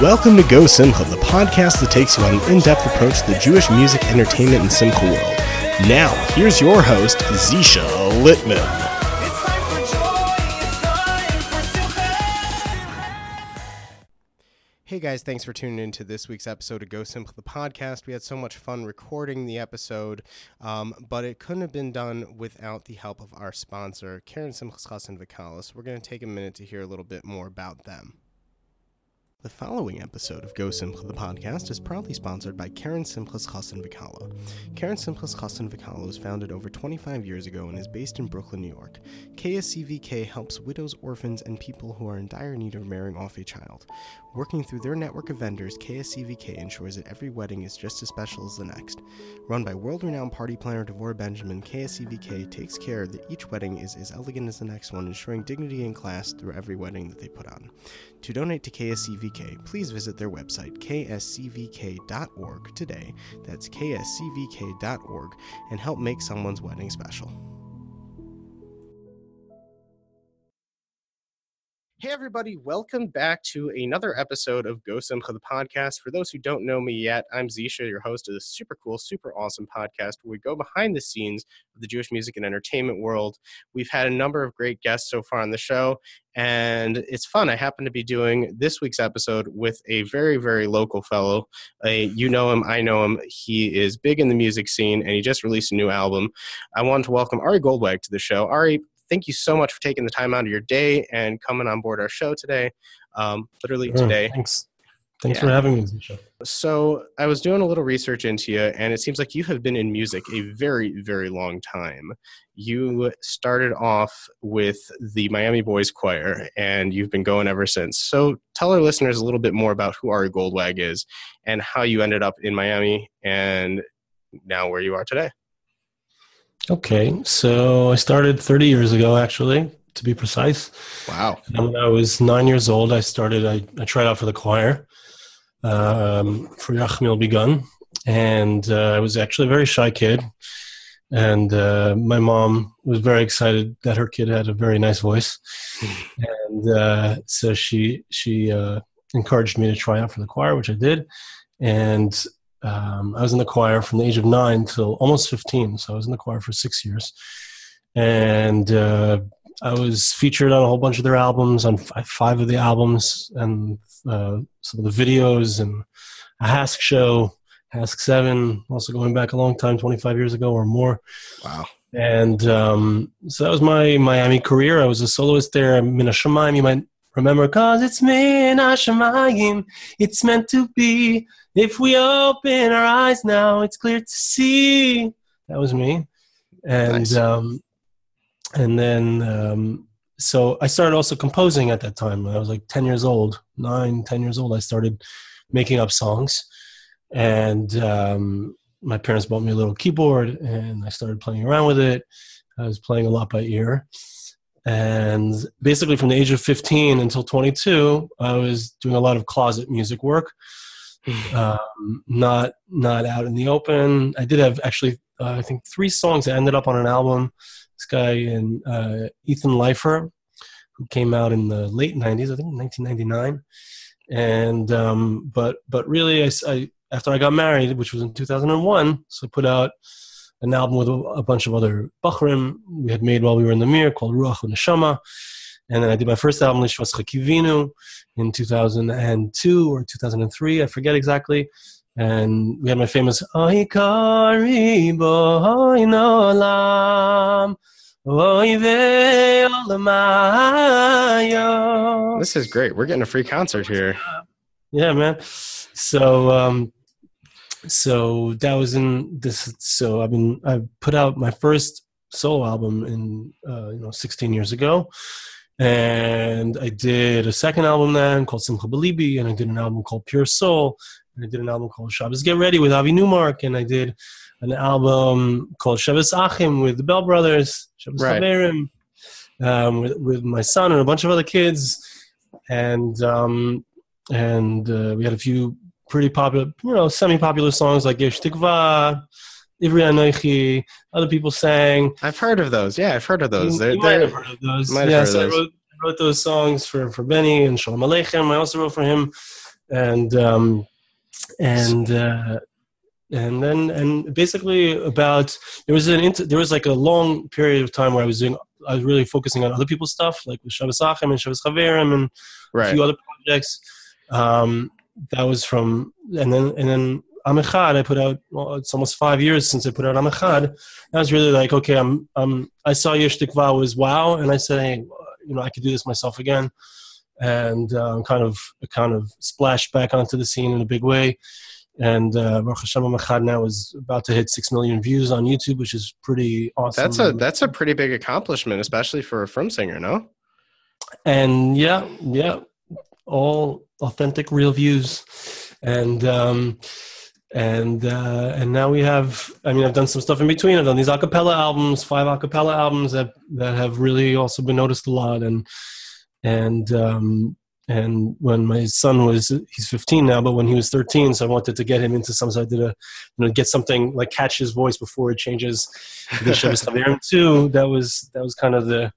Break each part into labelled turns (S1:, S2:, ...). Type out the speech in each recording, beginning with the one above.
S1: Welcome to Go Simcha, the podcast that takes you on an in depth approach to the Jewish music, entertainment, and Simcha world. Now, here's your host, Zisha Littman. Hey guys, thanks for tuning in to this week's episode of Go Simcha, the podcast. We had so much fun recording the episode, um, but it couldn't have been done without the help of our sponsor, Keren Simchas Chassan Vikalis. We're going to take a minute to hear a little bit more about them. The following episode of Go Simcha, the podcast, is proudly sponsored by Keren Simchas Chassan Vikala. Keren Simchas Chassan Vikala was founded over 25 years ago and is based in Brooklyn, New York. KSCVK helps widows, orphans, and people who are in dire need of marrying off a child. Working through their network of vendors, KSCVK ensures that every wedding is just as special as the next. Run by world renowned party planner Devorah Benjamin, KSCVK takes care that each wedding is as elegant as the next one, ensuring dignity and class through every wedding that they put on. To donate to KSCVK, please visit their website, kscvk.org, today. That's kscvk.org, and help make someone's wedding special. Hey, everybody, welcome back to another episode of Go Simcha, the podcast. For those who don't know me yet, I'm Zisha, your host of this super cool, super awesome podcast where we go behind the scenes of the Jewish music and entertainment world. We've had a number of great guests so far on the show, and it's fun. I happen to be doing this week's episode with a very, very local fellow. Uh, you know him, I know him. He is big in the music scene, and he just released a new album. I wanted to welcome Ari Goldwag to the show. Ari, thank you so much for taking the time out of your day and coming on board our show today. Um, literally
S2: Sure,
S1: today.
S2: Thanks. Thanks
S1: Yeah.
S2: for having me.
S1: So I was doing a little research into you, and it seems like you have been in music a very, very long time. You started off with the Miami Boys Choir, and you've been going ever since. So tell our listeners a little bit more about who Ari Goldwag is and how you ended up in Miami and now where you are today.
S2: Okay, so I started 30 years ago, actually, to be precise.
S1: Wow.
S2: And when I was nine years old, I started, I, I tried out for the choir um, for Yerachmiel Begun. And uh, I was actually a very shy kid. And uh, my mom was very excited that her kid had a very nice voice. and uh, so she, she uh, encouraged me to try out for the choir, which I did. And um, I was in the choir from the age of nine till almost 15. So I was in the choir for six years. And uh, I was featured on a whole bunch of their albums, on f- five of the albums, and uh, some of the videos, and a HASC show, HASC 7, also going back a long time, 25 years ago or more.
S1: Wow.
S2: And um, so that was my Miami career. I was a soloist there. Mina Shamayim, you might remember, because it's Mina Shamayim. It's meant to be. If we open our eyes now, it's clear to see. That was me. And
S1: Nice.
S2: um, and then um, so I started also composing at that time. I was like 10 years old, nine, 10 years old. I started making up songs. And um, my parents bought me a little keyboard and I started playing around with it. I was playing a lot by ear. And basically, from the age of 15 until 22, I was doing a lot of closet music work, um, not not out in the open. I did have actually, uh, I think, three songs that ended up on an album. This guy and uh, Ethan Leifer, who came out in the late 90s, I think 1999. And um, but but really, I, I- after I got married, which was in 2001, so I put out an album with a, bunch of other Bachrim we had made while we were in the Mir called Ruach Neshama. And then I did my first album, Lishvas Chakivinu, in 2002 or 2003, I forget exactly. And we had my famous Oy Kari Boy Nolam Oy Ve
S1: This is great. We're getting a free concert here.
S2: Yeah, man. So, um, so that was in this. So I've been I put out my first solo album in uh, you know 16 years ago, and I did a second album then called Simcha Belibi, and I did an album called Pure Soul, and I did an album called Shabbos Get Ready with Avi Newmark, and I did an album called Shabbos Achim with the Bell Brothers, Shabbos
S1: Right.
S2: Um, with, with my son and a bunch of other kids, and um, and uh, we had a few pretty popular, you know, semi-popular songs like Yesh Tikva, Ivri Anoichi. Other people sang.
S1: I've heard of those. Yeah, I've heard of those.
S2: You,
S1: they're,
S2: you might have heard of those.
S1: might
S2: yeah, so. I wrote, I wrote those songs for, for Benny and Shalom Aleichem. I also wrote for him and um, and uh, and then and basically about there was an inter, there was like a long period of time where I was doing I was really focusing on other people's stuff like with Shabbos Achim and Shabbos Chaverim and
S1: Right.
S2: a few other projects. Um, that was from and then and then Am Echad I put out well, it's almost five years since I put out Am Echad. I was really like okay I'm um I saw Yesh Tikva was wow and I said hey you know I could do this myself again and um, kind of kind of splashed back onto the scene in a big way. And uh, Baruch Hashem Am Echad now is about to hit six million views on YouTube, which is pretty awesome.
S1: That's a that's a pretty big accomplishment, especially for a frum singer. No.
S2: and yeah, yeah, all authentic, real views, and um, and uh, and now we have. I mean, I've done some stuff in between. I've done these acapella albums, five acapella albums that that have really also been noticed a lot, and and um, and when my son was he's 15 now but when he was 13 so i wanted to get him into some so i did a you know get something like catch his voice before it changes the too that was that was kind of the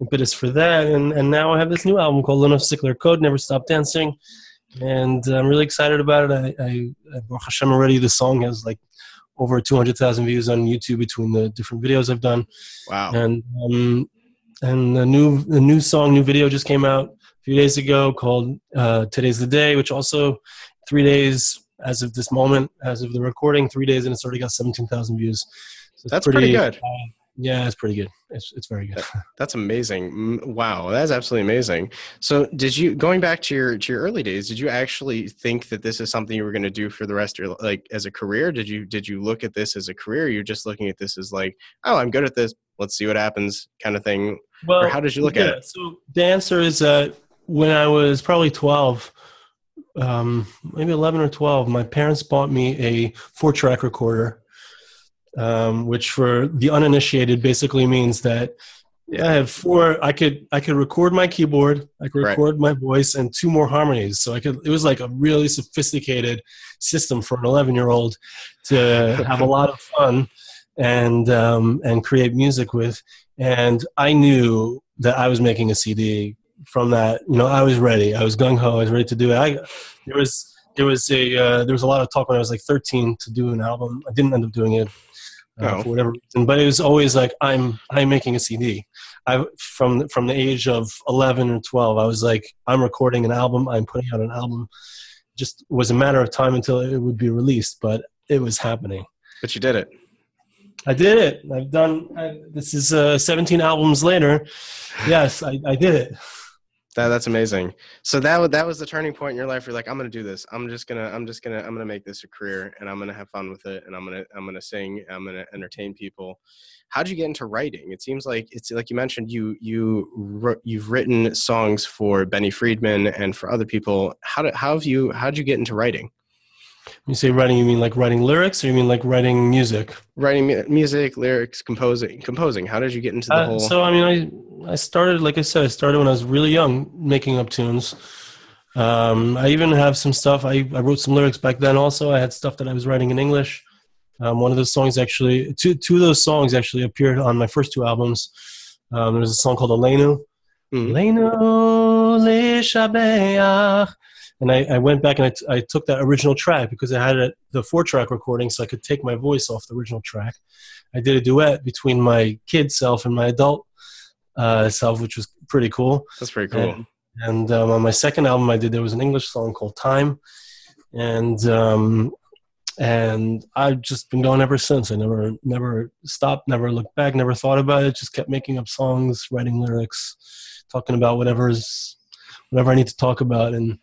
S2: impetus for that and and now i have this new album called Lo Nafsik Lirkod Never Stop Dancing and i'm really excited about it i i Baruch Hashem already the song has like over 200,000 views on YouTube between the different videos I've done
S1: Wow.
S2: and um, and the new the new song, new video just came out a few days ago called uh, "Today's the Day," which also three days as of this moment, as of the recording, three days and it's already got seventeen thousand views. So
S1: That's pretty good.
S2: uh, yeah, it's pretty good. It's it's very good.
S1: That's amazing. Wow, that's absolutely amazing. So, did you going back to your to your early days? Did you actually think that this is something you were going to do for the rest of your like as a career? Did you did you look at this as a career? You're just looking at this as like, oh, I'm good at this. Let's see what happens, kind of thing.
S2: Well,
S1: Or how did you look
S2: yeah,
S1: at it?
S2: So the answer is that when I was probably 12, um, maybe 11 or 12, my parents bought me a four track recorder, um, which for the uninitiated basically means that yeah, I have four. I could I could record my keyboard, I could
S1: Right.
S2: record my voice, and two more harmonies. So I could. It was like a really sophisticated system for an 11 year old to have a lot of fun and um, and create music with. And I knew that I was making a CD from that. You know, I was ready. I was gung ho. I was ready to do it. I there was there was a uh, there was a lot of talk when I was like 13 to do an album. I didn't end up doing it uh,
S1: Oh.
S2: for whatever reason, but it was always like I'm I'm making a CD. I from from the age of 11 or 12, I was like I'm recording an album. I'm putting out an album. Just was a matter of time until it would be released, but it was happening.
S1: But you did it.
S2: I did it. I've done. I, this is uh, 17 albums later. Yes, I, I did it.
S1: That that's amazing. So that that was the turning point in your life. You're like, I'm gonna do this. I'm just gonna I'm just gonna I'm gonna make this a career, and I'm gonna have fun with it, and I'm gonna I'm gonna sing. I'm gonna entertain people. How did you get into writing? It seems like it's like you mentioned you you you've written songs for Benny Friedman and for other people. How did how have you how'd you get into writing?
S2: When you say writing, you mean like writing lyrics, or you mean like writing music?
S1: Writing mu- music, lyrics, composing, composing. How did you get into the
S2: Uh,
S1: whole?
S2: so I mean, I I started like I said, I started when I was really young, making up tunes. Um, I even have some stuff. I, I wrote some lyrics back then. Also, I had stuff that I was writing in English. Um, one of those songs actually, two two of those songs actually appeared on my first two albums. Um, there was a song called Elenu.
S1: Mhm.
S2: Elenu lishabeach. And I, I went back and I, t- I took that original track because I had it, the four track recording, so I could take my voice off the original track. I did a duet between my kid self and my adult uh, self, which was pretty cool.
S1: That's pretty cool.
S2: And, and um, on my second album, I did there was an English song called "Time," and um, and I've just been going ever since. I never never stopped, never looked back, never thought about it. Just kept making up songs, writing lyrics, talking about whatever's whatever I need to talk about, and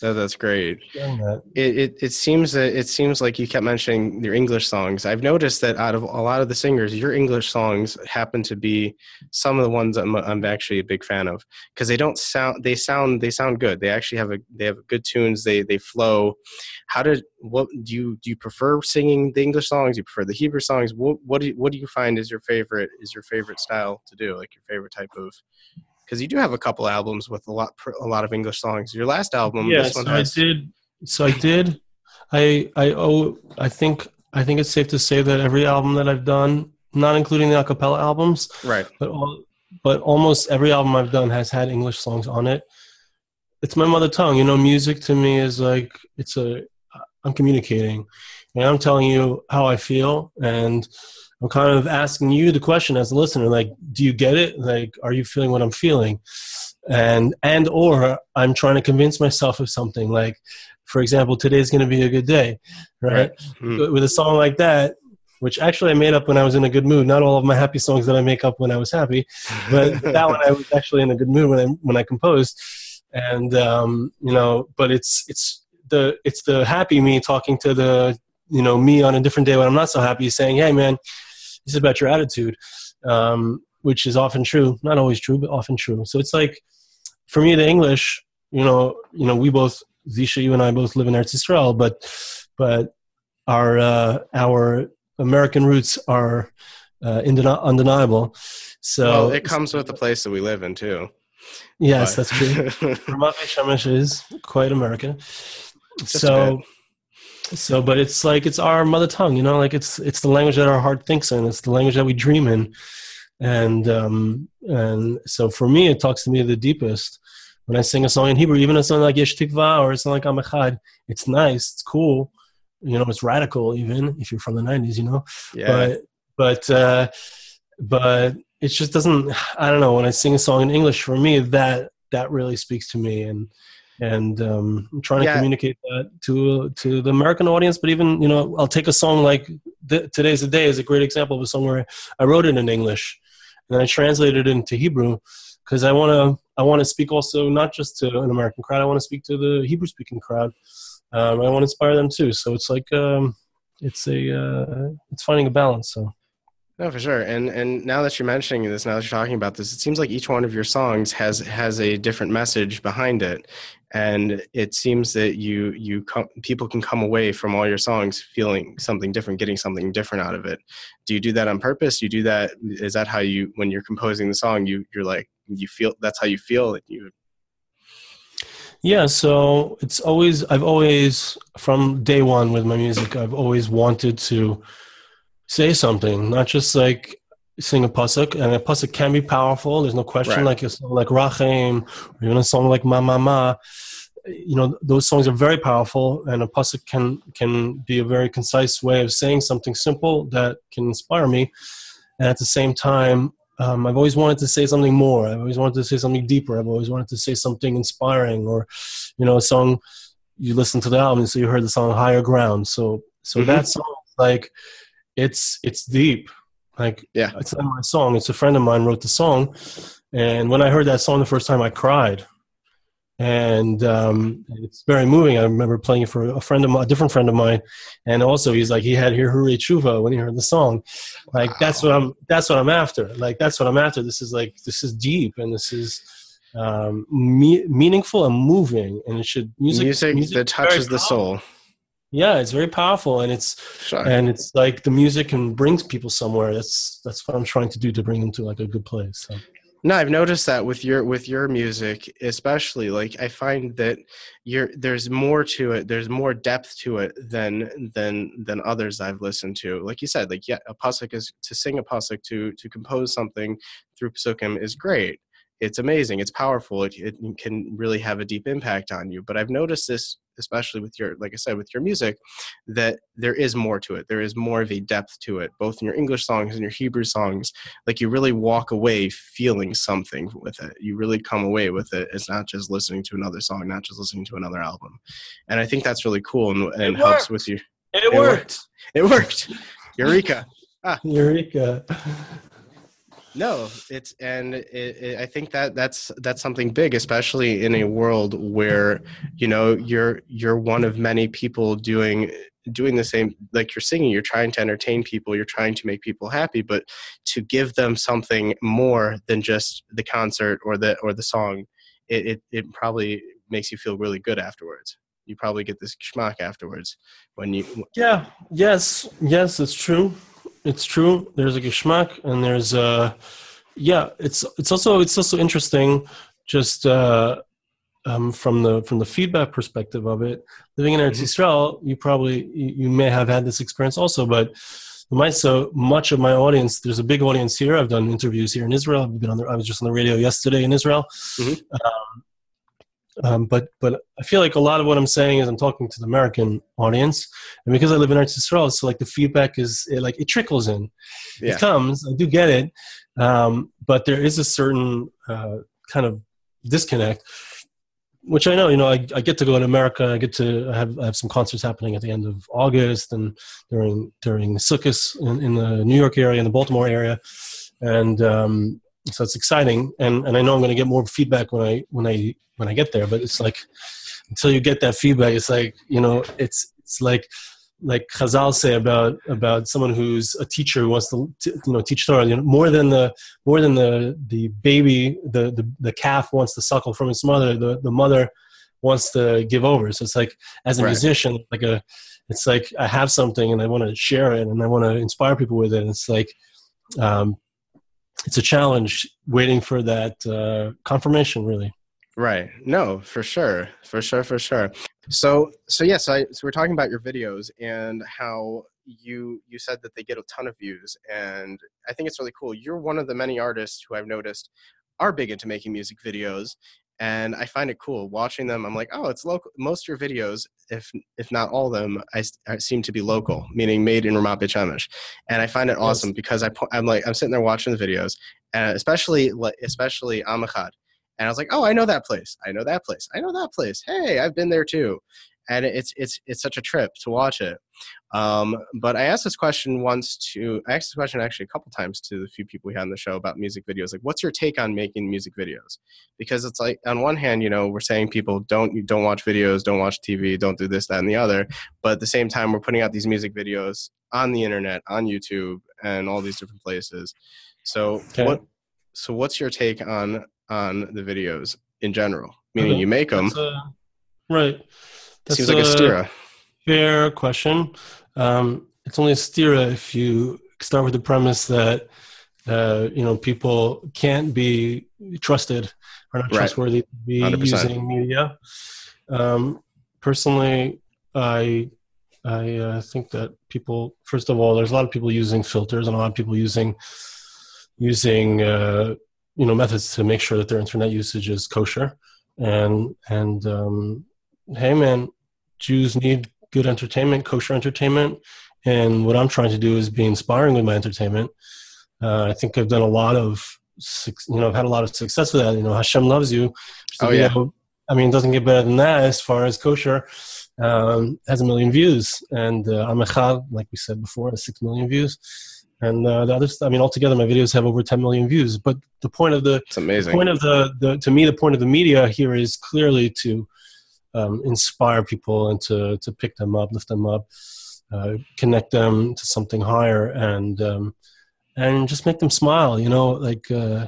S1: That, that's great.
S2: that.
S1: it, it, it seems that it seems like you kept mentioning your English songs. I've noticed that out of a lot of the singers, your English songs happen to be some of the ones I'm, I'm actually a big fan of because they don't sound they sound they sound good. They actually have a they have good tunes. They they flow. How did what do you do you prefer singing the English songs? Do you prefer the Hebrew songs? What what do you, what do you find is your favorite is your favorite style to do? Like your favorite type of because you do have a couple albums with a lot a lot of English songs. Your last album,
S2: yeah,
S1: this one
S2: so I did. So I did. I I owe. I think I think it's safe to say that every album that I've done, not including the acapella albums,
S1: right.
S2: but all, but almost every album I've done has had English songs on it. it's my mother tongue. You know, music to me is like it's a I'm communicating, and I'm telling you how I feel, and I'm kind of asking you the question as a listener, like, do you get it? Like, are you feeling what I'm feeling? And and or I'm trying to convince myself of something. Like, for example, today's going to be a good day, right? right. Mm-hmm. With a song like that, which actually I made up when I was in a good mood. Not all of my happy songs that I make up when I was happy, but that one I was actually in a good mood when I when I composed and um, you know but it's it's the it's the happy me talking to the you know me on a different day when i'm not so happy saying hey man this is about your attitude um, which is often true not always true but often true so it's like for me the english you know you know we both zisha you and i both live in eretz israel but but our uh, our american roots are uh, undeniable so
S1: well, it comes with the place that we live in too
S2: Yes, but. that's true. Ramat Shemesh is quite American. Just so, so, but it's like it's our mother tongue, you know, like it's it's the language that our heart thinks in. It's the language that we dream in, and um, and so for me, it talks to me the deepest when I sing a song in Hebrew, even a song like Yesh Tikva or a song like Am Echad. It's nice, it's cool, you know, it's radical even if you're from the '90s, you know. Yeah. But but uh, but it just doesn't i don't know when i sing a song in english for me that that really speaks to me and and um, I'm trying yeah. to communicate that to to the American audience. But even you know, I'll take a song like "Today's the Day" is a great example of a song where I wrote it in English and I translated it into Hebrew because I want to I want to speak also not just to an American crowd. I want to speak to the Hebrew speaking crowd. Um, I want to inspire them too. So it's like um, it's a uh, it's finding a balance. So.
S1: No, for sure. And and now that you're mentioning this, now that you're talking about this, it seems like each one of your songs has has a different message behind it, and it seems that you you come, people can come away from all your songs feeling something different, getting something different out of it. Do you do that on purpose? You do that? Is that how you when you're composing the song, you you're like you feel that's how you feel that you
S2: yeah, so it's always I've always from day one with my music, I've always wanted to say something, not just like sing a pasuk. And a pasuk can be powerful. There's no question. Right. Like a song like Rachem, or even a song like Ma Ma Ma. You know, those songs are very powerful, and a pasuk can can be a very concise way of saying something simple that can inspire me. And at the same time, um, I've always wanted to say something more. I've always wanted to say something deeper. I've always wanted to say something inspiring, or you know, a song. You listen to the album, so you heard the song "Higher Ground." So, so mm-hmm. that song, like, it's it's deep. Like yeah, it's not my song. It's a friend of mine wrote the song, and when I heard that song the first time, I cried, and um, it's very moving. I remember playing it for a friend of mine, a different friend of mine, and also he's like he had hirhurei teshuva when he heard the song. Like wow. that's what I'm that's what I'm after. Like that's what I'm after. This is like this is deep and this is um, me- meaningful and moving, and it should
S1: music music, music that touches the soul.
S2: Yeah, it's very powerful, and it's sure. and it's like the music can bring people somewhere. That's that's what I'm trying to do to bring them to like a good place. So.
S1: No, I've noticed that with your with your music, especially like I find that you're there's more to it. There's more depth to it than than than others I've listened to. Like you said, like yeah, a pasuk is to sing a pasuk to to compose something through pasukim is great. It's amazing. It's powerful. It, it can really have a deep impact on you. But I've noticed this especially with your like i said with your music that there is more to it. There is more of a depth to it both in your english songs and your hebrew songs. Like you really walk away feeling something with it. You really come away with it it's not just listening to another song not just listening to another album. And i think that's really cool and, and helps with you
S2: it, it worked. worked.
S1: It worked. Eureka.
S2: Ah. eureka
S1: no it's and it, it, i think that that's that's something big especially in a world where you know you're you're one of many people doing doing the same like you're singing you're trying to entertain people you're trying to make people happy but to give them something more than just the concert or the or the song it it, it probably makes you feel really good afterwards. You probably get this geschmack afterwards when you
S2: yeah yes yes it's true it's true. There's a geschmack, and there's a yeah. It's it's also it's also interesting, just uh, um, from the from the feedback perspective of it. Living in Eretz mm-hmm. Yisrael, you probably you, you may have had this experience also, but my so much of my audience. There's a big audience here. I've done interviews here in Israel. I've been on the, I was just on the radio yesterday in Israel. Mm-hmm. Um, Um, but but I feel like a lot of what I'm saying is I'm talking to the American audience, and because I live in Eretz Yisrael, so like the feedback is it, like it trickles in,
S1: Yeah.
S2: it comes. I do get it, um, but there is a certain uh, kind of disconnect, which I know. You know, I, I get to go to America. I get to I have I have some concerts happening at the end of August and during during Sukkot in, in the New York area, in the Baltimore area, and um, so it's exciting. And and I know I'm going to get more feedback when I when I when I get there. But it's like until you get that feedback, it's like you know, it's it's like like Chazal say about about someone who's a teacher who wants to t- you know teach Torah. You know, more than the more than the the baby, the the, the calf wants to suckle from its mother. The the mother wants to give over. So it's like as a
S1: Right.
S2: musician, like a it's like I have something and I want to share it and I want to inspire people with it. And it's like um, it's a challenge waiting for that uh, confirmation, really.
S1: Right. No, for sure. For sure, for sure. So so yes, I so we're talking about your videos and how you you said that they get a ton of views and I think it's really cool. You're one of the many artists who I've noticed are big into making music videos and I find it cool watching them. I'm like, "Oh, it's local. Most of your videos, if if not all of them, I, I seem to be local, meaning made in Ramat Beit Shemesh." And I find it
S2: Yes.
S1: awesome because I po- I'm like I'm sitting there watching the videos and especially like especially Am Echad and I was like, "Oh, I know that place. I know that place. I know that place. Hey, I've been there too." And it's it's it's such a trip to watch it. Um, but I asked this question once to I asked this question actually a couple times to the few people we had on the show about music videos. Like, what's your take on making music videos? Because it's like on one hand, you know, we're saying people don't you don't watch videos, don't watch TV, don't do this, that, and the other. But at the same time, we're putting out these music videos on the internet, on YouTube, and all these different places. So
S2: Okay.
S1: what? So what's your take on on the videos in general? Meaning
S2: Okay.
S1: you make them.
S2: A- right. That's
S1: Seems like a stira.
S2: Fair question. Um, it's only a stira if you start with the premise that uh, you know people can't be trusted or not
S1: Right.
S2: trustworthy to be
S1: 100%.
S2: using media. Um, personally, I I uh, think that people, first of all, there's a lot of people using filters and a lot of people using using uh, you know methods to make sure that their internet usage is kosher. And and um, hey, man, Jews need good entertainment, kosher entertainment, and what I'm trying to do is be inspiring with my entertainment. Uh, I think I've done a lot of, you know, I've had a lot of success with that. You know, Hashem loves you. A
S1: Oh, yeah.
S2: video- I mean, it doesn't get better than that as far as kosher. Um, has a million views, and uh, Am Echad, like we said before, has six million views. And uh, the others, I mean, altogether, my videos have over 10 million views. But the point of the
S1: It's amazing.
S2: point of the, the to me the point of the media here is clearly to um, inspire people and to to pick them up lift them up uh, connect them to something higher and um, and just make them smile you know like uh,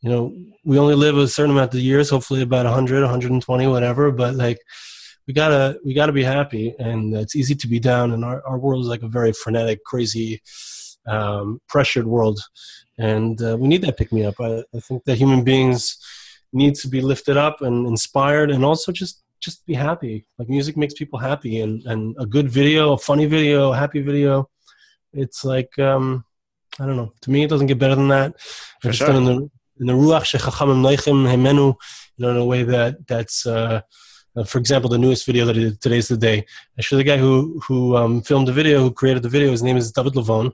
S2: you know we only live a certain amount of years hopefully about 100 120 whatever but like we gotta we gotta be happy and it's easy to be down and our, our world is like a very frenetic crazy um, pressured world and uh, we need that pick me up. I, I think that human beings need to be lifted up and inspired, and also just just be happy. Like music makes people happy, and and a good video, a funny video, a happy video, it's like um, I don't know. To me, it doesn't get better than that.
S1: For sure.
S2: done in the in the ruach shechachamim noichem hemenu, you know, in a way that that's. Uh, uh, for example, the newest video that I did, today's the day. I Actually, the guy who who um, filmed the video, who created the video, his name is David Levon.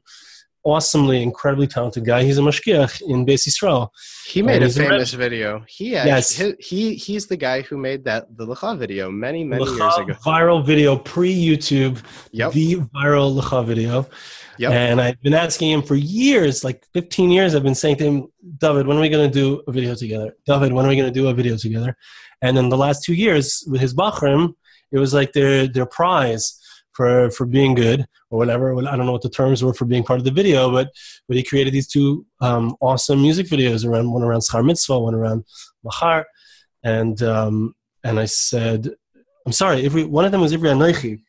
S2: Awesomely, incredibly talented guy. He's a mashkiach in Beis Yisrael.
S1: He made
S2: And
S1: a
S2: he's a
S1: famous video. He actually,
S2: Yes.
S1: he, he he's the guy who made that the Lecha video many many years ago.
S2: viral video pre YouTube,
S1: Yep.
S2: the viral Lecha video.
S1: Yep.
S2: And I've been asking him for years, like 15 years. I've been saying to him, David, when are we going to do a video together? David, when are we going to do a video together? And in the last two years with his Bachrim, it was like their their prize for for being good or whatever. I don't know what the terms were for being part of the video, but but he created these two um, awesome music videos around one around Schar Mitzvah, one around Mahar, and um, and I said, I'm sorry, Ivri, one of them was Ivri Anoichi.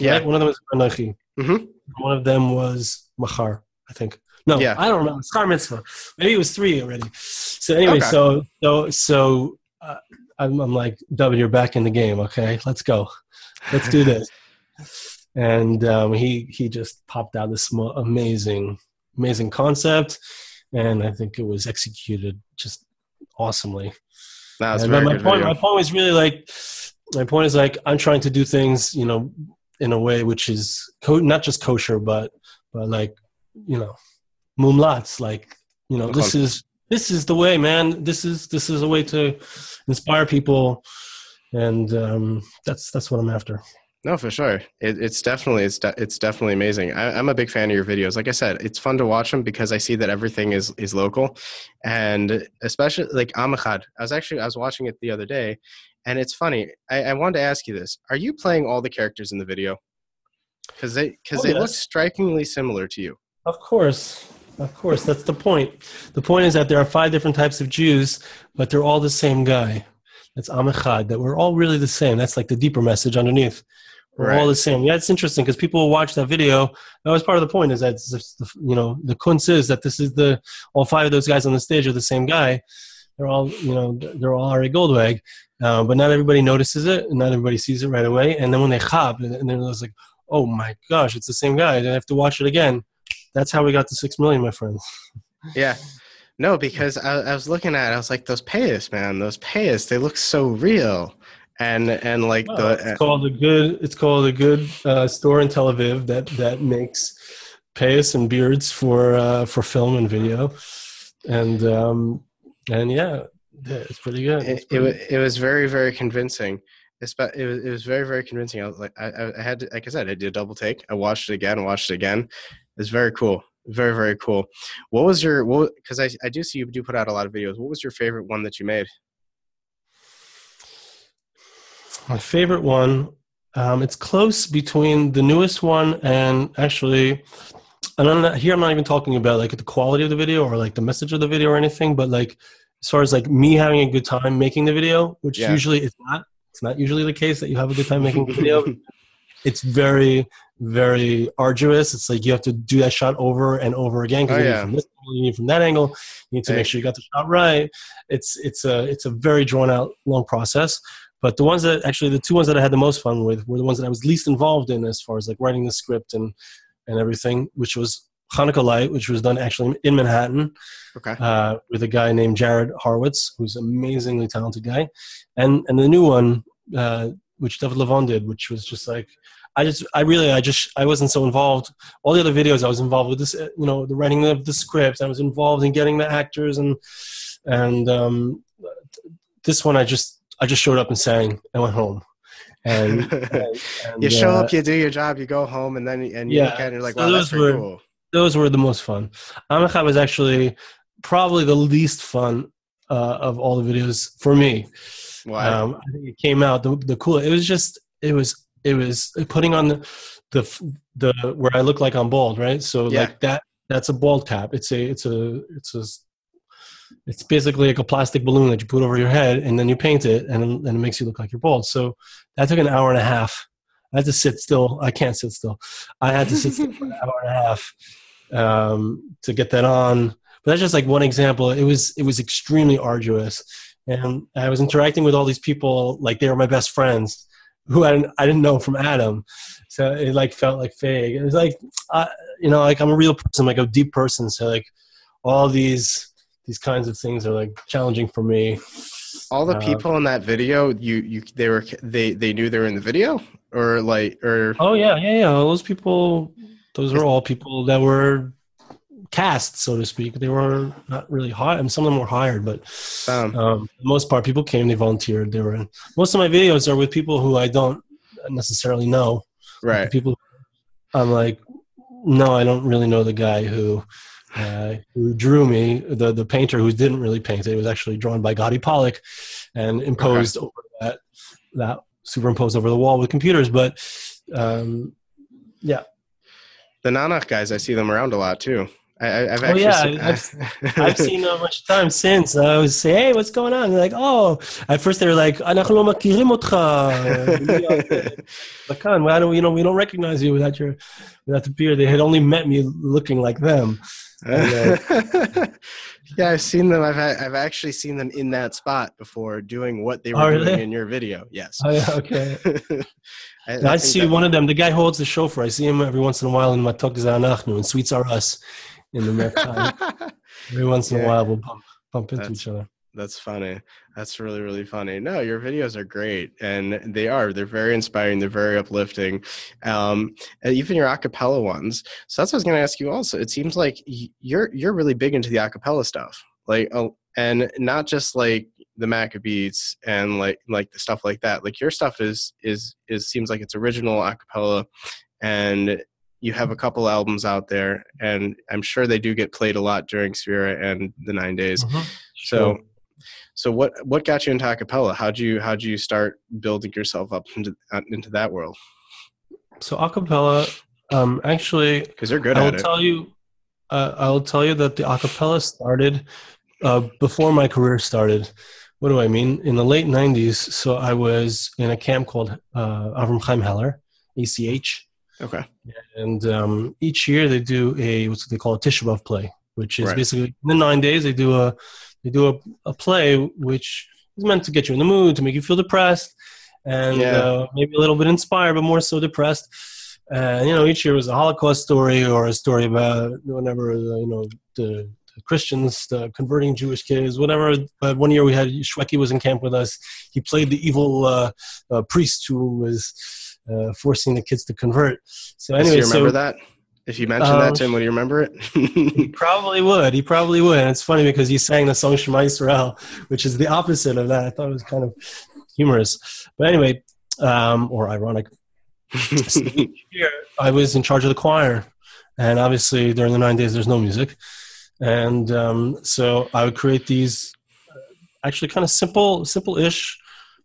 S1: Yeah.
S2: right? one of them was Anoichi.
S1: Mhm.
S2: One of them was Mahar, I think. No,
S1: Yeah.
S2: I don't remember. Schar Mitzvah. Maybe it was three already. So anyway,
S1: Okay.
S2: so so so uh, I'm, I'm like, David, you're back in the game. Okay, let's go. Let's do this. And um, he he just popped out this amazing amazing concept, and I think it was executed just awesomely.
S1: That was
S2: my point,
S1: video.
S2: my point was really like, my point is like, I'm trying to do things, you know, in a way which is co- not just kosher, but but like, you know, mumlats. Like, you know, this is this is the way, man. This is this is a way to inspire people, and um, that's that's what I'm after.
S1: No, for sure. It, it's definitely it's de- it's definitely amazing. I, I'm a big fan of your videos. Like I said, it's fun to watch them because I see that everything is is local, and especially like Am Echad. I was actually I was watching it the other day, and it's funny. I, I wanted to ask you this: Are you playing all the characters in the video? Because they because
S2: Oh,
S1: they look strikingly similar to you.
S2: Of course. Of course. That's the point. The point is that there are five different types of Jews, but they're all the same guy. That's Am Echad, that we're all really the same. That's like the deeper message underneath. We're all
S1: Right.
S2: the same. Yeah, it's interesting because people will watch that video. That was part of the point is that, you know, the kunz is that this is the, all five of those guys on the stage are the same guy. They're all, you know, they're all Ari Goldwag. Uh, but not everybody notices it and not everybody sees it right away. And then when they chab, and, they're like, oh my gosh, it's the same guy. I have to watch it again. That's how we got to six million, my friends.
S1: Yeah. No, because I, I was looking at it, I was like, those payas, man, those payas, they look so real. And and like the
S2: it's called a good. It's called a good uh, store in Tel Aviv that that makes payas and beards for uh, for film and video, and um, and yeah, it's pretty good. It's
S1: it, it, it was very very convincing. Espe- it was, it was very very convincing. I was like I, I I had to, like i said i did a double take. I watched it again watched it again. It's very cool. Very very cool. What was your what because I, I do see you do put out a lot of videos. What was your favorite one that you made
S2: My favorite one. Um, it's close between the newest one and actually, and I'm not, here I'm not even talking about like the quality of the video or like the message of the video or anything, but like as far as like me having a good time making the video, which
S1: Yeah.
S2: usually it's not. It's not usually the case that you have a good time making the video. it's very very arduous. It's like you have to do that shot over and over again because
S1: Oh,
S2: you need
S1: yeah.
S2: from this angle, you need from that angle. You need to
S1: Hey.
S2: make sure you got the shot right. It's it's a it's a very drawn out long process. But the ones that actually the two ones that I had the most fun with were the ones that I was least involved in as far as like writing the script and and everything, which was Hanukkah Light, which was done actually in Manhattan
S1: okay
S2: uh, with a guy named Jared Harwitz, who's an amazingly talented guy, and and the new one, uh, which David Levon did, which was just like I just I really I just I wasn't so involved. All the other videos I was involved with this, you know, the writing of the scripts. I was involved in getting the actors and and um, this one I just I just showed up and sang and went home. And, and, and,
S1: you show
S2: uh,
S1: up you do your job you go home and then and you
S2: Yeah,
S1: look at it you're like
S2: so
S1: wow that's
S2: those
S1: pretty
S2: were-
S1: cool
S2: those were the most fun. Am Echad was actually probably the least fun uh, of all the videos for me.
S1: why
S2: Um, I think it came out the the cool. It was just it was it was putting on the the the where I look like I'm bald, right? So
S1: Yeah.
S2: like that that's a bald cap. It's a it's a it's a it's basically like a plastic balloon that you put over your head and then you paint it and and it makes you look like you're bald. So that took an hour and a half. I had to sit still. I can't sit still. I had to sit still for an hour and a half um, to get that on. But that's just like one example. It was it was extremely arduous, and I was interacting with all these people like they were my best friends who I didn't, I didn't know from Adam. So it like felt like fake. It was like I, you know like I'm a real person, like a deep person. So like all these these kinds of things are like challenging for me.
S1: all the
S2: uh,
S1: people in that video you you they were they they knew they were in the video or like or
S2: Oh yeah, yeah, yeah. Those people, those were all people that were cast, so to speak. They were not really hired. I mean, some of them were hired, but
S1: um,
S2: um, most part, people came. They volunteered. They were. In, most of my videos are with people who I don't necessarily know.
S1: right
S2: People, I'm like, no, I don't really know the guy who uh, who drew me, the, the painter who didn't really paint it, it was actually drawn by Gotti Pollock and imposed okay. over that, that superimposed over the wall with computers. But um, yeah.
S1: The Na Nach guys, I see them around a lot too. I, have
S2: oh,
S1: actually oh,
S2: yeah,
S1: seen,
S2: I've, I've seen them a bunch of times since. I always say, "Hey, what's going on?" They're like, "Oh." At first, they were like, "Anach. Why don't you know we don't recognize you without your without the beard? They had only met me looking like them.
S1: Uh, yeah, I've seen them. I've I've actually seen them in that spot before doing what they were
S2: Oh,
S1: doing
S2: really?
S1: in your video. Yes.
S2: Oh, yeah, okay.
S1: I,
S2: I,
S1: think
S2: see one of them. The guy holds the shofar. I see him every once in a while in Matok Zanachnu and Sweets Are Us in the every once in
S1: Yeah.
S2: a while, we'll bump, bump into
S1: That's-
S2: each other.
S1: That's funny. That's really really funny. No, your videos are great, and they are. They're very inspiring. They're very uplifting. Um, and even your acapella ones. So that's what I was going to ask you. Also, it seems like you're you're really big into the acapella stuff, like, oh, and not just like the Maccabeats and like like the stuff like that. Like your stuff is is is seems like it's original acapella, and you have a couple albums out there, and I'm sure they do get played a lot during Sefira and the Nine Days. Mm-hmm. So. Sure so what what got you into acapella? How'd you how'd you start building yourself up into into that world?
S2: So acapella, um, actually,
S1: because they're good
S2: I'll
S1: at it.
S2: tell you, uh, I'll tell you that the acapella started uh, before my career started. What do I mean? In the late '90s, so I was in a camp called uh, Avram Chaim Heller, ACH.
S1: Okay.
S2: And um, each year they do a what's they call a Tisha B'av play, which is
S1: Right.
S2: basically in the nine days they do a they do a, a play which is meant to get you in the mood to make you feel depressed and
S1: Yeah.
S2: uh, maybe a little bit inspired but more so depressed and you know each year was a holocaust story or a story about whenever uh, you know the, the christians the converting jewish kids whatever but one year we had Shwekey was in camp with us he played the evil uh, uh, priest who was uh, forcing the kids to convert so anyway
S1: he remember that? If you mentioned
S2: Um,
S1: that to him, would you remember it?
S2: he probably would. He probably would. And it's funny because he sang the song Shema Israel, which is the opposite of that. I thought it was kind of humorous. But anyway, um, or ironic. Here, I was in charge of the choir. And obviously, during the nine days, there's no music. And um, so I would create these uh, actually kind of simple, simple ish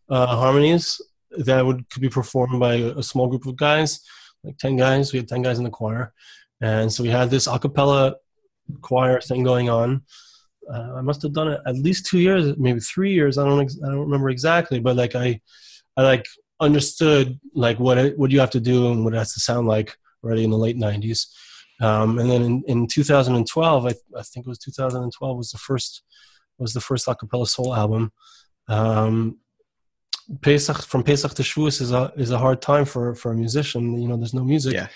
S2: uh, harmonies that would could be performed by a small group of guys, like 10 guys. We had 10 guys in the choir. And so we had this a cappella choir thing going on. Uh, I must have done it at least two years, maybe three years. I don't, ex- I don't remember exactly, but like I, I like understood like what it, what you have to do and what it has to sound like already in the late '90s. Um, and then in, in 2012, I, I think it was 2012 was the first was the first a cappella soul album. Um, Pesach from Pesach to Shavuos is a is a hard time for for a musician. You know, there's no music,
S1: Yeah.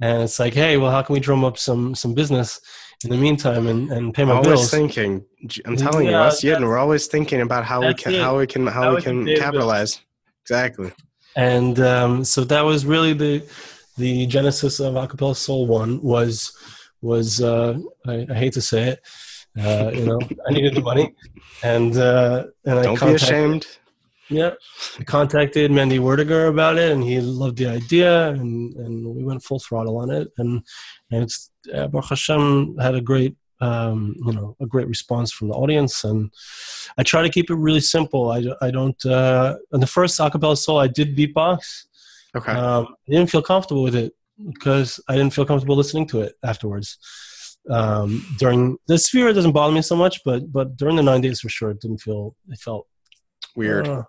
S2: and it's like, hey, well, how can we drum up some some business in the meantime and, and pay my
S1: always
S2: bills?
S1: thinking. I'm telling you,
S2: Yeah,
S1: us Yidden, we're always thinking about how we can
S2: it.
S1: how we can how,
S2: How
S1: we
S2: we can
S1: can
S2: pay the bills.
S1: capitalize. Exactly.
S2: and um, so that was really the the genesis of acapella soul one was was uh, I, I hate to say it uh, you know i needed the money and uh, and i
S1: Don't be
S2: contacted,
S1: ashamed.
S2: Yeah I contacted Mendy Werdyger about it and he loved the idea and and we went full throttle on it and and it's uh, Baruch Hashem had a great um, you know a great response from the audience and I try to keep it really simple I, I don't uh, in the first acapella soul I did beatbox
S1: Okay.
S2: um, I didn't feel comfortable with it because I didn't feel comfortable listening to it afterwards. Um, during the sphere, it doesn't bother me so much, but but during the nine days for sure, it didn't feel. It felt
S1: Weird.
S2: uh,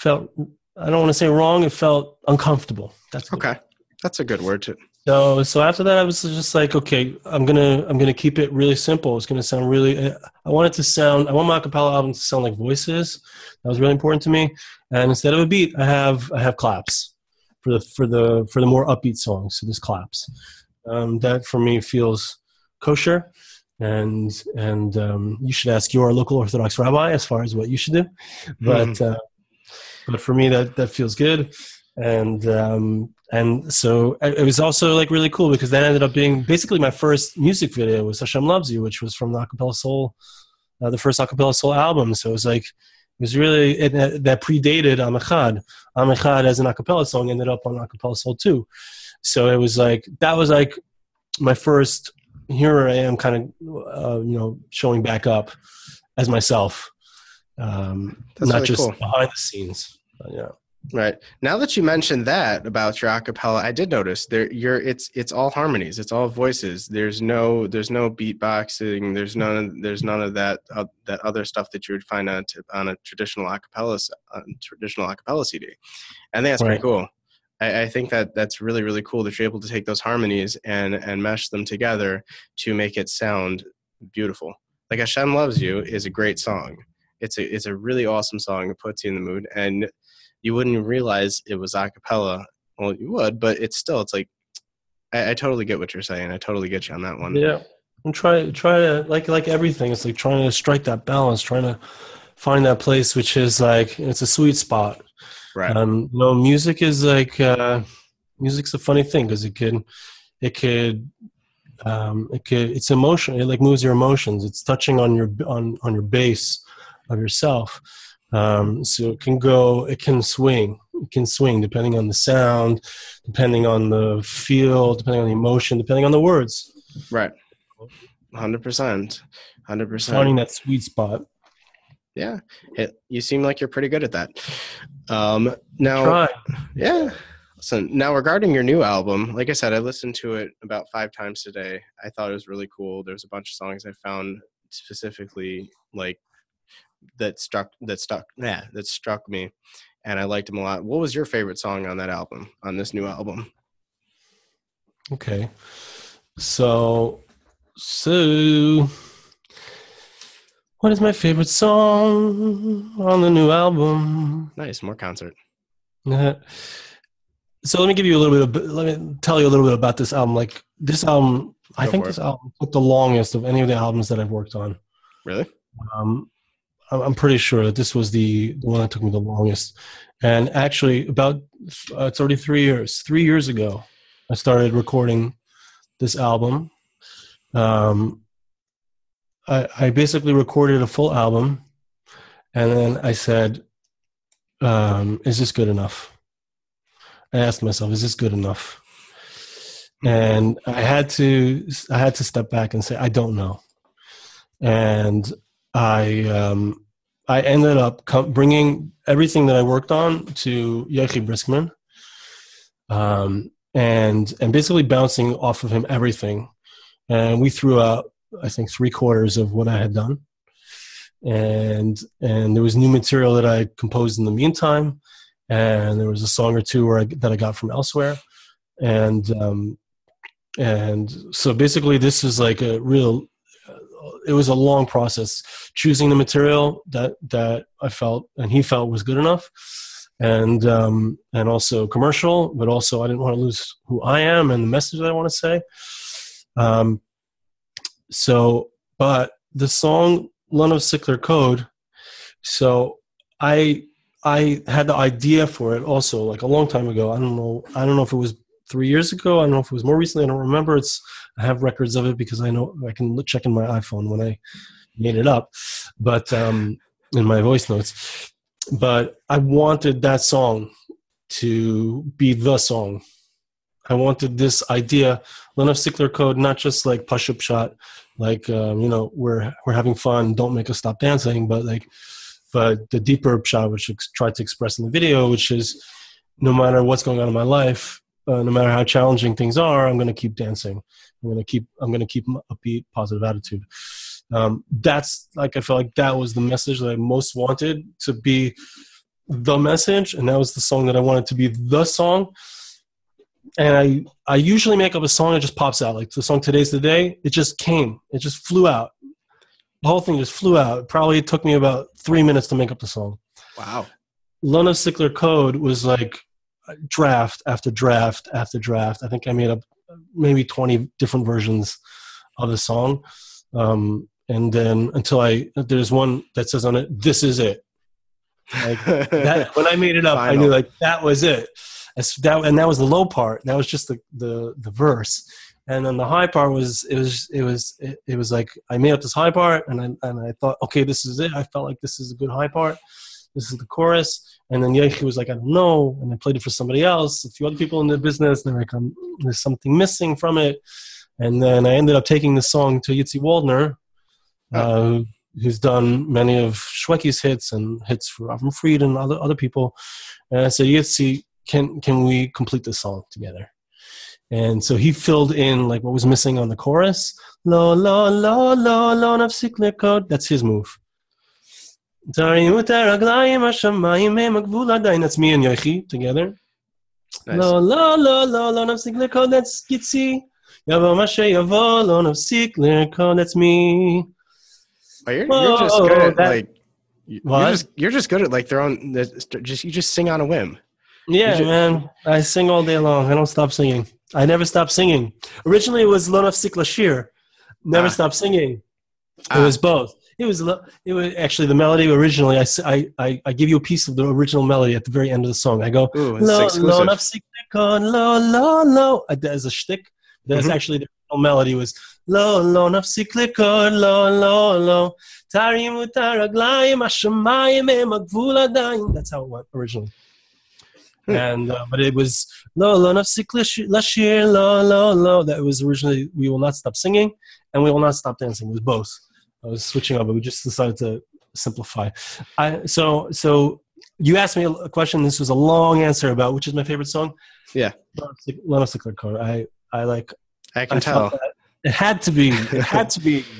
S2: felt. I don't want to say wrong. It felt uncomfortable. That's
S1: okay. That's a good word too.
S2: so so after that, I was just like, okay, I'm gonna I'm gonna keep it really simple. It's gonna sound really. I want it to sound. I want my acapella album to sound like voices. That was really important to me. And instead of a beat, I have I have claps for the for the for the more upbeat songs. So there's claps. Um, that for me feels kosher. And and um, you should ask your local Orthodox rabbi as far as what you should do. But uh, but for me, that that feels good. And um, and so it was also like really cool because that ended up being basically my first music video was Hashem Loves You, which was from the Acapella Soul, uh, the first Acapella Soul album. So it was like it was really it, that predated Am Echad. Amechad as an acapella song ended up on Acapella Soul too. So it was like that was like my first. Here I am, kind of uh, you know showing back up as myself, um,
S1: That's
S2: not
S1: really
S2: just
S1: cool.
S2: behind the scenes. Yeah.
S1: Right. Now that you mentioned that about your acapella, I did notice there you're it's it's all harmonies. It's all voices. There's no there's no beatboxing. There's none there's none of that uh, that other stuff that you would find on on a traditional acapella uh, traditional acapella CD. I think that's
S2: Right.
S1: pretty cool. I, I think that that's really really cool that you're able to take those harmonies and and mesh them together to make it sound beautiful. Like Hashem loves you is a great song. It's a it's a really awesome song. It puts you in the mood and you wouldn't realize it was a cappella. Well, you would, but it's still, it's like, I, I totally get what you're saying. I totally get you on that one.
S2: Yeah, and try try to like like everything. It's like trying to strike that balance, trying to find that place which is like it's a sweet spot.
S1: Right.
S2: Um, you know, music is like uh, music's a funny thing because it can, it could, um, it could, it's emotion. It like moves your emotions. It's touching on your on on your base of yourself. Um, so it can go, it can swing. It can swing depending on the sound, depending on the feel, depending on the emotion, depending on the words.
S1: right. Hundred percent. Hundred percent.
S2: Finding that sweet spot.
S1: Yeah. It, you seem like you're pretty good at that. Um, now,
S2: Try.
S1: yeah. So now regarding your new album, like I said, I listened to it about five times today. I thought it was really cool. There's a bunch of songs I found specifically like that struck that stuck yeah that struck me, and I liked him a lot. What was your favorite song on that album? On this new album?
S2: Okay. So, so, what is my favorite song on the new album?
S1: Nice, more concert.
S2: Uh, so let me give you a little bit of, let me tell you a little bit about this album. Like this album, I think this
S1: it.
S2: album took the longest of any of the albums that I've worked on.
S1: Really?
S2: Um, I'm pretty sure that this was the, one that took me the longest. And actually, about uh, 33 years, three years ago, I started recording this album. Um, I, I basically recorded a full album, and then I said, um, "Is this good enough?" I asked myself, "Is this good enough?" And I had to I had to step back and say, "I don't know." And I um, I ended up com- bringing everything that I worked on to Yochi Briskman, um, and and basically bouncing off of him everything. And we threw out, I think, three quarters of what I had done, and and there was new material that I composed in the meantime, and there was a song or two where I, that I got from elsewhere, and um, and so basically this is like a real it was a long process choosing the material that that I felt and he felt was good enough, and um, and also commercial, but also I didn't want to lose who I am and the message that I want to say. Um, so, but the song "Lo Nafsik Lirkod," so I I had the idea for it also like a long time ago. I don't know I don't know if it was three years ago. I don't know if it was more recently. I don't remember. It's I have records of it because I know I can check in my iPhone when I made it up, but um, in my voice notes. But I wanted that song to be the song. I wanted this idea, Lo Nafsik Lirkod, not just like push up shot, like um, you know we're we're having fun, don't make us stop dancing, but like, but the deeper shot, which I tried to express in the video, which is no matter what's going on in my life, uh, no matter how challenging things are, I'm going to keep dancing. I'm going to keep. I'm going to keep a upbeat, positive attitude. Um, that's like I felt like that was the message that I most wanted to be the message, and that was the song that I wanted to be the song. And I I usually make up a song that just pops out. Like the song "Today's the Day," it just came. It just flew out. The whole thing just flew out. Probably it took me about three minutes to make up the song.
S1: Wow.
S2: Lo Nafsik Lirkod was like draft after draft after draft. I think I made up maybe 20 different versions of the song. Um, and then until I, there's one that says on it, this is it. Like that, when I made it up, I knew like that was it. As that, and that was the low part. That was just the, the, the verse. And then the high part was, it was, it was, it, it was like, I made up this high part and I, and I thought, okay, this is it. I felt like this is a good high part. This is the chorus. And then Yochi was like, I don't know. And I played it for somebody else, a few other people in the business. And they're like, there's something missing from it. And then I ended up taking the song to Yitzi Waldner, uh, who's done many of Shwekey's hits and hits for Avram Fried and other, other people. And I said, Yitzi, can, can we complete this song together? And so he filled in like what was missing on the chorus. Lo, lo, lo, lo, lo, nafsik lekod. That's his move. תרימו את הרגליים השמיים הם הגבול עדיין. That's me and Yochi together.
S1: Nice.
S2: לא, לא, לא, לא, לא נפסיק לרקוד, that's גיצי. יבוא מה שיבוא, לא נפסיק לרקוד, that's me.
S1: Oh, you're, you're just good
S2: Whoa,
S1: at
S2: that-
S1: like you-
S2: What?
S1: you're just you're just good at like throwing the, just you just sing on a whim.
S2: Yeah,
S1: You ju-
S2: man. I sing all day long. I don't stop singing. I never stop singing. Originally, it was Lo Nafsik Lashir. Never
S1: Ah.
S2: stop singing. It
S1: Ah.
S2: was both. It was it was actually the melody originally. I, I, I give you a piece of the original melody at the very end of the song. I go
S1: Ooh,
S2: lo lo
S1: exclusive.
S2: nafsik lo lo lo as a shtick. That's
S1: Mhm.
S2: actually the original melody was lo lo nafsik likon, lo lo lo tarim utaraglayim hashamayim em agvul adayim. That's how it went originally.
S1: Hmm.
S2: And uh, but it was lo lo nafsik lashir lo lo lo. That was originally we will not stop singing and we will not stop dancing. It was both. I was switching over. but we just decided to simplify. I so so you asked me a question. This was a long answer about which is my favorite song.
S1: Yeah.
S2: Lo Nafsik Lirkod. I I like.
S1: I can
S2: I
S1: tell.
S2: it had to be. It had to be.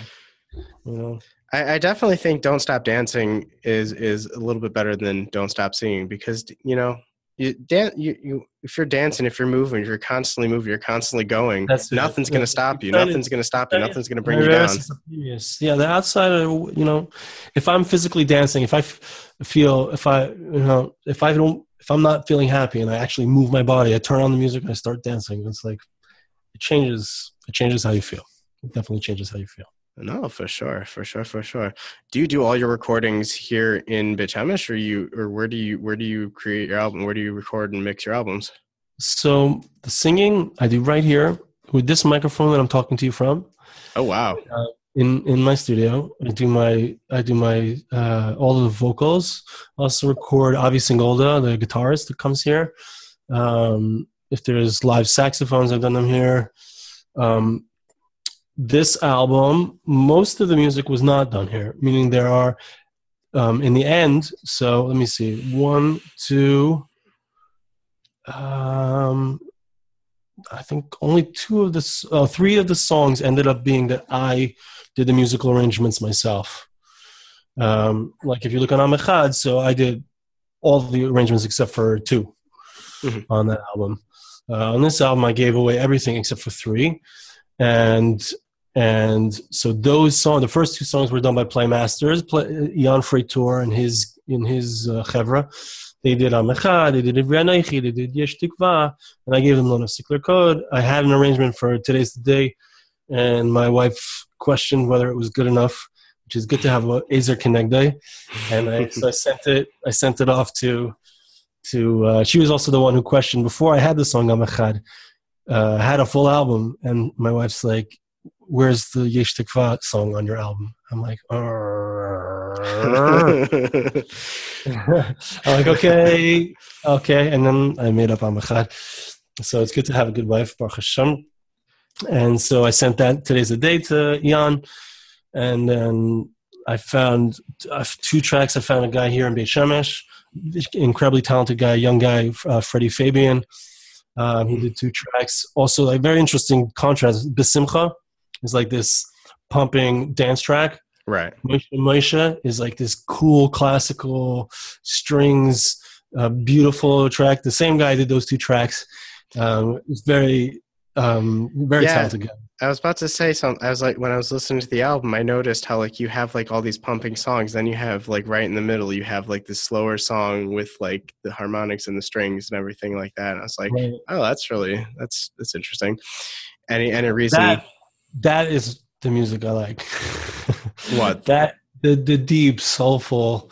S2: You know.
S1: I, I definitely think "Don't Stop Dancing" is is a little bit better than "Don't Stop Singing" because you know you dan- you, you if you're dancing, if you're moving, if you're constantly moving, you're constantly going.
S2: That's
S1: nothing's going to stop you. Nothing's going to stop you. Nothing's going to bring you down.
S2: Yeah. The outside, of, you know, if I'm physically dancing, if I feel, if I, you know, if I don't, if I'm not feeling happy, and I actually move my body, I turn on the music and I start dancing. It's like it changes. It changes how you feel. It definitely changes how you feel.
S1: No, for sure, for sure, for sure. Do you do all your recordings here in Beit Shemesh, or you, or where do you, where do you create your album? Where do you record and mix your albums?
S2: So the singing I do right here with this microphone that I'm talking to you from.
S1: Oh wow,
S2: in in my studio. I do my I do my uh, all of the vocals. I also record Avi Singolda, the guitarist that comes here. Um, if there's live saxophones, I've done them here. Um, this album, most of the music was not done here, meaning there are um, in the end. So let me see, one, two. Um, I think only two of the uh, three of the songs ended up being that I did the musical arrangements myself. Um, like if you look on Am Echad, so I did all the arrangements except for 2
S1: Mhm.
S2: on that album. Uh, on this album, I gave away everything except for three, and and so those songs, the first two songs were done by Playmasters, Play, Jan Freitor and his in his uh. They did Am Echad, they did Ivri Anochi, they did Yesh Tikva, and I gave them Lo Nafsik Lirkod. I had an arrangement for Today's the Day, and my wife questioned whether it was good enough, which is good to have a Ezer Kenegdo. And I, so I sent it, I sent it off to, to uh, she was also the one who questioned before I had the song Am Echad, uh, had a full album, and my wife's like, where's the Yesh Tikva song on your album? I'm like. I'm like, okay, okay. And then I made up Am Echad. So it's good to have a good wife, Baruch Hashem. And so I sent that today's the day to Jan. And then I found uh, two tracks. I found a guy here in Beit Shemesh, incredibly talented guy, young guy, uh, Freddie Fabian. Um, he did two tracks. Also, like very interesting contrast. Besimcha is like this pumping dance track.
S1: right.
S2: Moisha is like this cool classical strings, uh, beautiful track. The same guy did those two tracks. Um, it's very, um, very
S1: Yeah.
S2: talented guy.
S1: I was about to say something. I was like, when I was listening to the album, I noticed how like you have like all these pumping songs. Then you have like right in the middle, you have like this slower song with like the harmonics and the strings and everything like that. And I was like,
S2: Right.
S1: oh, that's really that's that's interesting. Any any reason?
S2: That that is the music I like.
S1: What?
S2: that the the deep soulful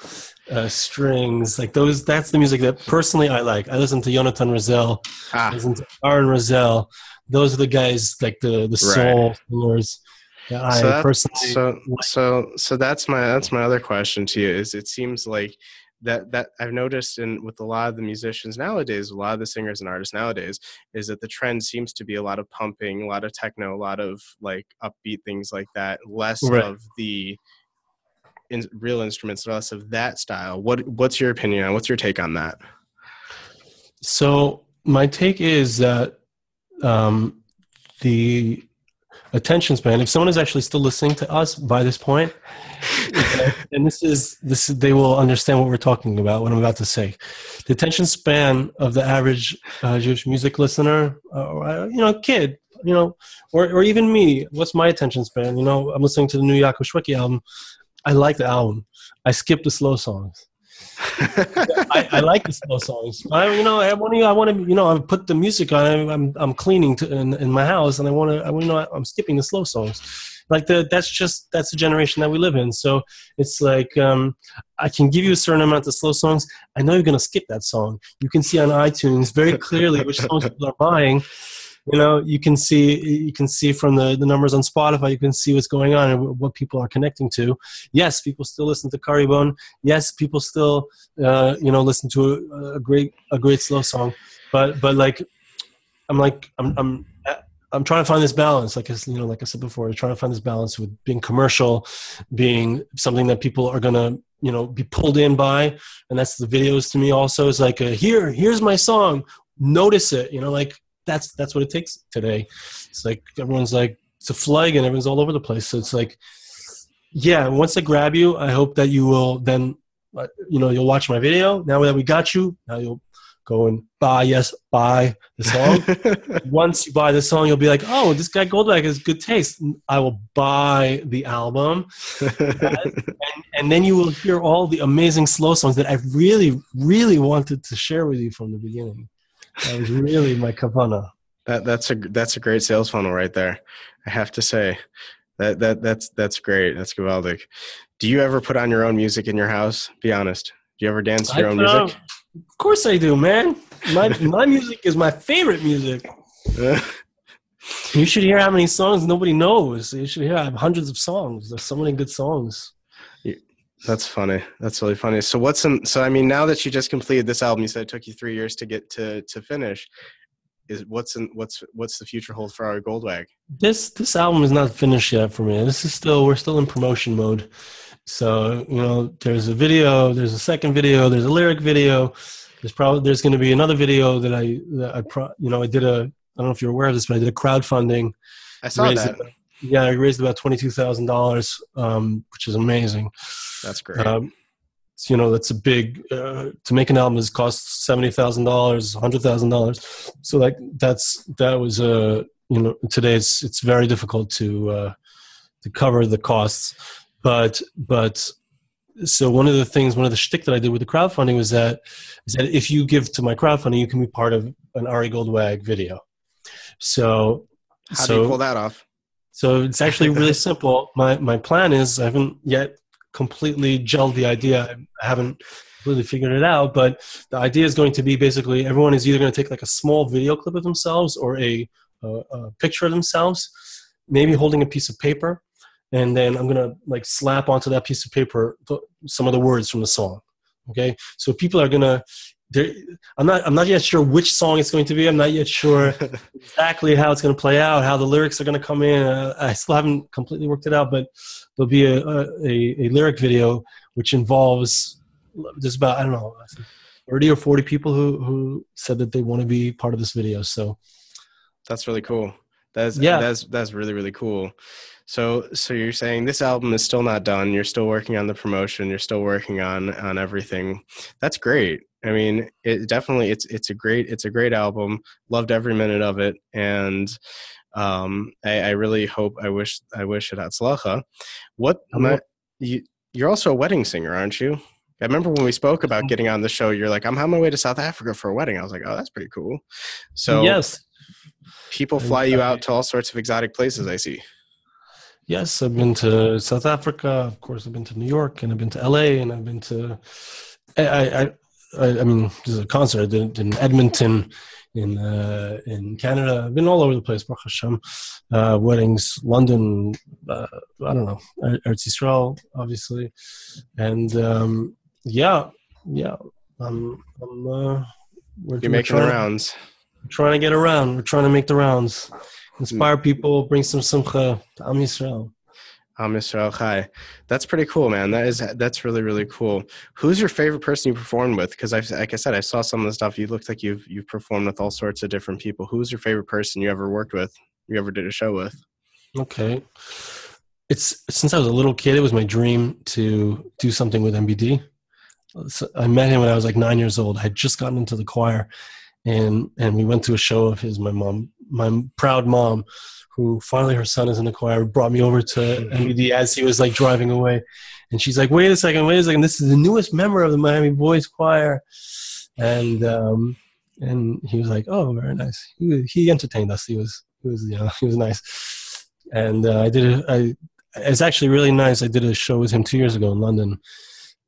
S2: uh, strings like those. That's the music that personally I like. I listen to Jonathan Razel. I
S1: ah,
S2: listen to Aaron Razel. Those are the guys like the the soul singers that I
S1: so that,
S2: personally.
S1: so so so that's my that's my other question to you. Is it seems like that that I've noticed in with a lot of the musicians nowadays, a lot of the singers and artists nowadays, is that the trend seems to be a lot of pumping, a lot of techno, a lot of like upbeat things like that, less
S2: Right.
S1: of the in, real instruments, less of that style. What what's your opinion on? What's your take on that?
S2: So my take is that um, the attention span. If someone is actually still listening to us by this point, and this is this, they will understand what we're talking about. What I'm about to say. The attention span of the average uh, Jewish music listener, uh, or you know, kid, you know, or or even me. What's my attention span? You know, I'm listening to the new Yaakov Shwekey album. I like the album. I skip the slow songs. I, I like the slow songs. I, you know, I want to, I want to, you know, I put the music on. I'm, I'm, I'm cleaning to, in, in my house, and I want to, I, you know, I'm skipping the slow songs. Like the that's just that's the generation that we live in. So it's like um, i can give you a certain amount of slow songs. I know you're going to skip that song. You can see on itunes very clearly which songs people are buying. You know you can see you can see from the, the numbers on spotify you can see what's going on and what people are connecting to. Yes people still listen to Karibon. yes people still uh, you know listen to a, a great a great slow song. But but like i'm like i'm i'm I'm trying to find this balance, like you know, like I said before, trying to find this balance with being commercial, being something that people are gonna, you know, be pulled in by, and that's the videos to me. Also, is like a, here, here's my song, notice it, you know, like that's that's what it takes today. It's like everyone's like it's a flag and everyone's all over the place. So it's like, yeah, once I grab you, I hope that you will then, uh, you know, you'll watch my video. Now that we got you, now you'll go and buy yes buy the song once you buy the song you'll be like oh this guy Goldwag has good taste i will buy the album and, and, then you will hear all the amazing slow songs that i really really wanted to share with you from the beginning that was really my kavana.
S1: That that's a that's a great sales funnel right there. I have to say, that that that's that's great. That's gewaldig. Do you ever put on your own music in your house? Be honest. Do you ever dance to your I own music?
S2: Of course I do, man. My my music is my favorite music. you should hear how many songs nobody knows. You should hear I have hundreds of songs. There's so many good songs.
S1: That's funny. That's really funny. So what's in, so I mean now that you just completed this album, you said it took you three years to get to to finish. Is what's in what's what's the future hold for Ari Goldwag?
S2: This this album is not finished yet for me. This is still we're still in promotion mode. So you know, there's a video, there's a second video, there's a lyric video. There's probably there's going to be another video that I that I pro, you know I did a I don't know if you're aware of this, but I did a crowdfunding.
S1: I saw that.
S2: yeah, I raised about twenty two thousand um, dollars, which is amazing.
S1: That's great. Um,
S2: you know, that's a big uh, to make an album has cost seventy thousand dollars, hundred thousand dollars. So like that's that was a uh, you know today it's it's very difficult to uh, to cover the costs, but but so one of the things, one of the shtick that I did with the crowdfunding was that is that if you give to my crowdfunding, you can be part of an Ari Goldwag video. So
S1: how so, do you pull that off?
S2: So it's actually really simple. My my plan is I haven't yet completely gelled the idea. I haven't completely figured it out, but the idea is going to be basically everyone is either going to take like a small video clip of themselves or a, a, a picture of themselves, maybe holding a piece of paper, and then I'm gonna like slap onto that piece of paper some of the words from the song. Okay, so people are gonna I'm not I'm not yet sure which song it's going to be. I'm not yet sure exactly how it's going to play out, how the lyrics are going to come in. Uh, I still haven't completely worked it out, but there'll be a, a, a lyric video which involves there's about I don't know 30 or 40 people who who said that they want to be part of this video. So
S1: that's really cool. That's yeah. That's that's really really cool. So so you're saying this album is still not done. You're still working on the promotion. You're still working on on everything. That's great. I mean, it definitely it's it's a great it's a great album. Loved every minute of it, and um, I, I really hope I wish I wish it Hatzlacha. What my, you you're also a wedding singer, aren't you? I remember when we spoke about getting on the show. You're like, I'm on my way to South Africa for a wedding. I was like, oh, that's pretty cool. So
S2: yes,
S1: people fly you out to all sorts of exotic places. I see.
S2: Yes, I've been to South Africa. Of course, I've been to New York, and I've been to LA, and I've been to. I, I I, I mean, there's a concert I did in Edmonton, in uh, in Canada. I've been all over the place. Baruch Hashem, uh, weddings, London. Uh, I don't know, Eretz Yisrael, obviously, and um, yeah, yeah. I'm, I'm
S1: uh, we're, You're making the rounds.
S2: Trying to get around. We're trying to make the rounds. Inspire hmm. people, bring some simcha to Am Yisrael.
S1: Am Yisrael Chai. That's pretty cool, man. That is that's really really cool. Who's your favorite person you performed with? Because I, like I said, I saw some of the stuff. You looked like you've you've performed with all sorts of different people. Who's your favorite person you ever worked with? You ever did a show with?
S2: Okay, it's since I was a little kid. It was my dream to do something with MBD. So I met him when I was like nine years old. I had just gotten into the choir, and and we went to a show of his. My mom, my proud mom who finally her son is in the choir, brought me over to MBD as he was like driving away. And she's like, wait a second, wait a second. This is the newest member of the Miami Boys Choir. And, um, and he was like, oh, very nice. He, he entertained us. He was, he was, you know, he was nice. and uh, I did. A, I, it's actually really nice. I did a show with him two years ago in London,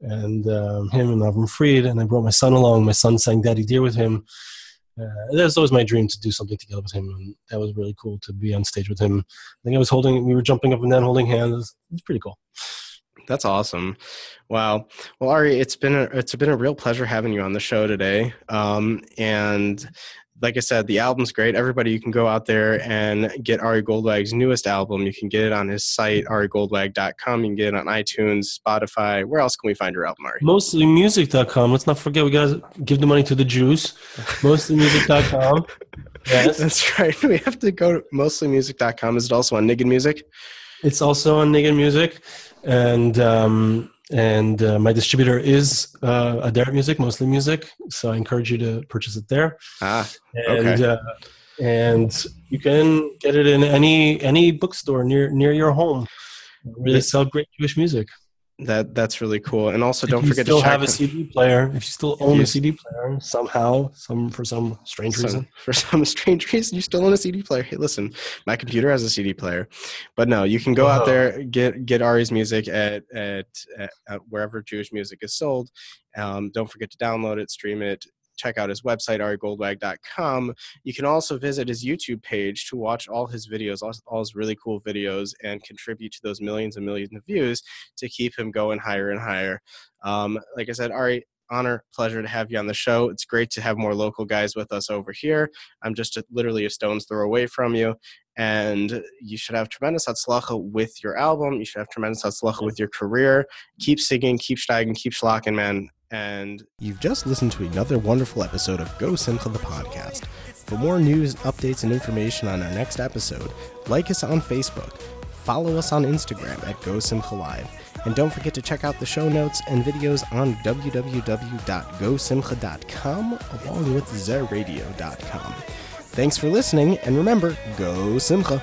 S2: and um, him and Avram Fried, and I brought my son along. My son sang "Daddy Dear" with him. Uh, that was always my dream to do something together with him, and that was really cool to be on stage with him. I think I was holding, we were jumping up and down, holding hands. It's pretty cool.
S1: That's awesome. Wow. Well, Ari, it's been a it's been a real pleasure having you on the show today. Um, and like I said, the album's great. Everybody, you can go out there and get Ari Goldwag's newest album. You can get it on his site, arigoldwag.com. You can get it on iTunes, Spotify. Where else can we find your album, Ari?
S2: Mostlymusic.com. Let's not forget, we got to give the money to the Jews. Mostlymusic.com.
S1: yes. That's right. We have to go to mostlymusic.com. Is it also on Nigun Music?
S2: It's also on Nigun Music. And um, and uh, my distributor is uh, Aderet Music, mostly music. So I encourage you to purchase it there.
S1: Ah,
S2: and, okay. Uh, and you can get it in any any bookstore near near your home. Really sell great Jewish music.
S1: That that's really cool. And also,
S2: if
S1: don't forget
S2: to
S1: still
S2: have a CD player. If you still own a CD player somehow, some for some strange some, reason,
S1: for some strange reason, you still own a CD player. Hey, listen, my computer has a CD player, but no, you can go Whoa. out there get get Ari's music at, at at, at wherever Jewish music is sold. Um, don't forget to download it, stream it, check out his website, arigoldwag.com. You can also visit his YouTube page to watch all his videos, all, all his really cool videos, and contribute to those millions and millions of views to keep him going higher and higher. Um, like I said, Ari, honor, pleasure to have you on the show. It's great to have more local guys with us over here. I'm just a, literally a stone's throw away from you. And you should have tremendous hatzlacha with your album. You should have tremendous hatzlacha with your career. Keep singing, keep steiging, keep schlacken, man. And you've just listened to another wonderful episode of Go Simcha the podcast. For more news, updates, and information on our next episode, like us on Facebook, follow us on Instagram at Go Simcha Live, and don't forget to check out the show notes and videos on www.gosimcha.com along with zeradio.com. Thanks for listening, and remember, Go Simcha!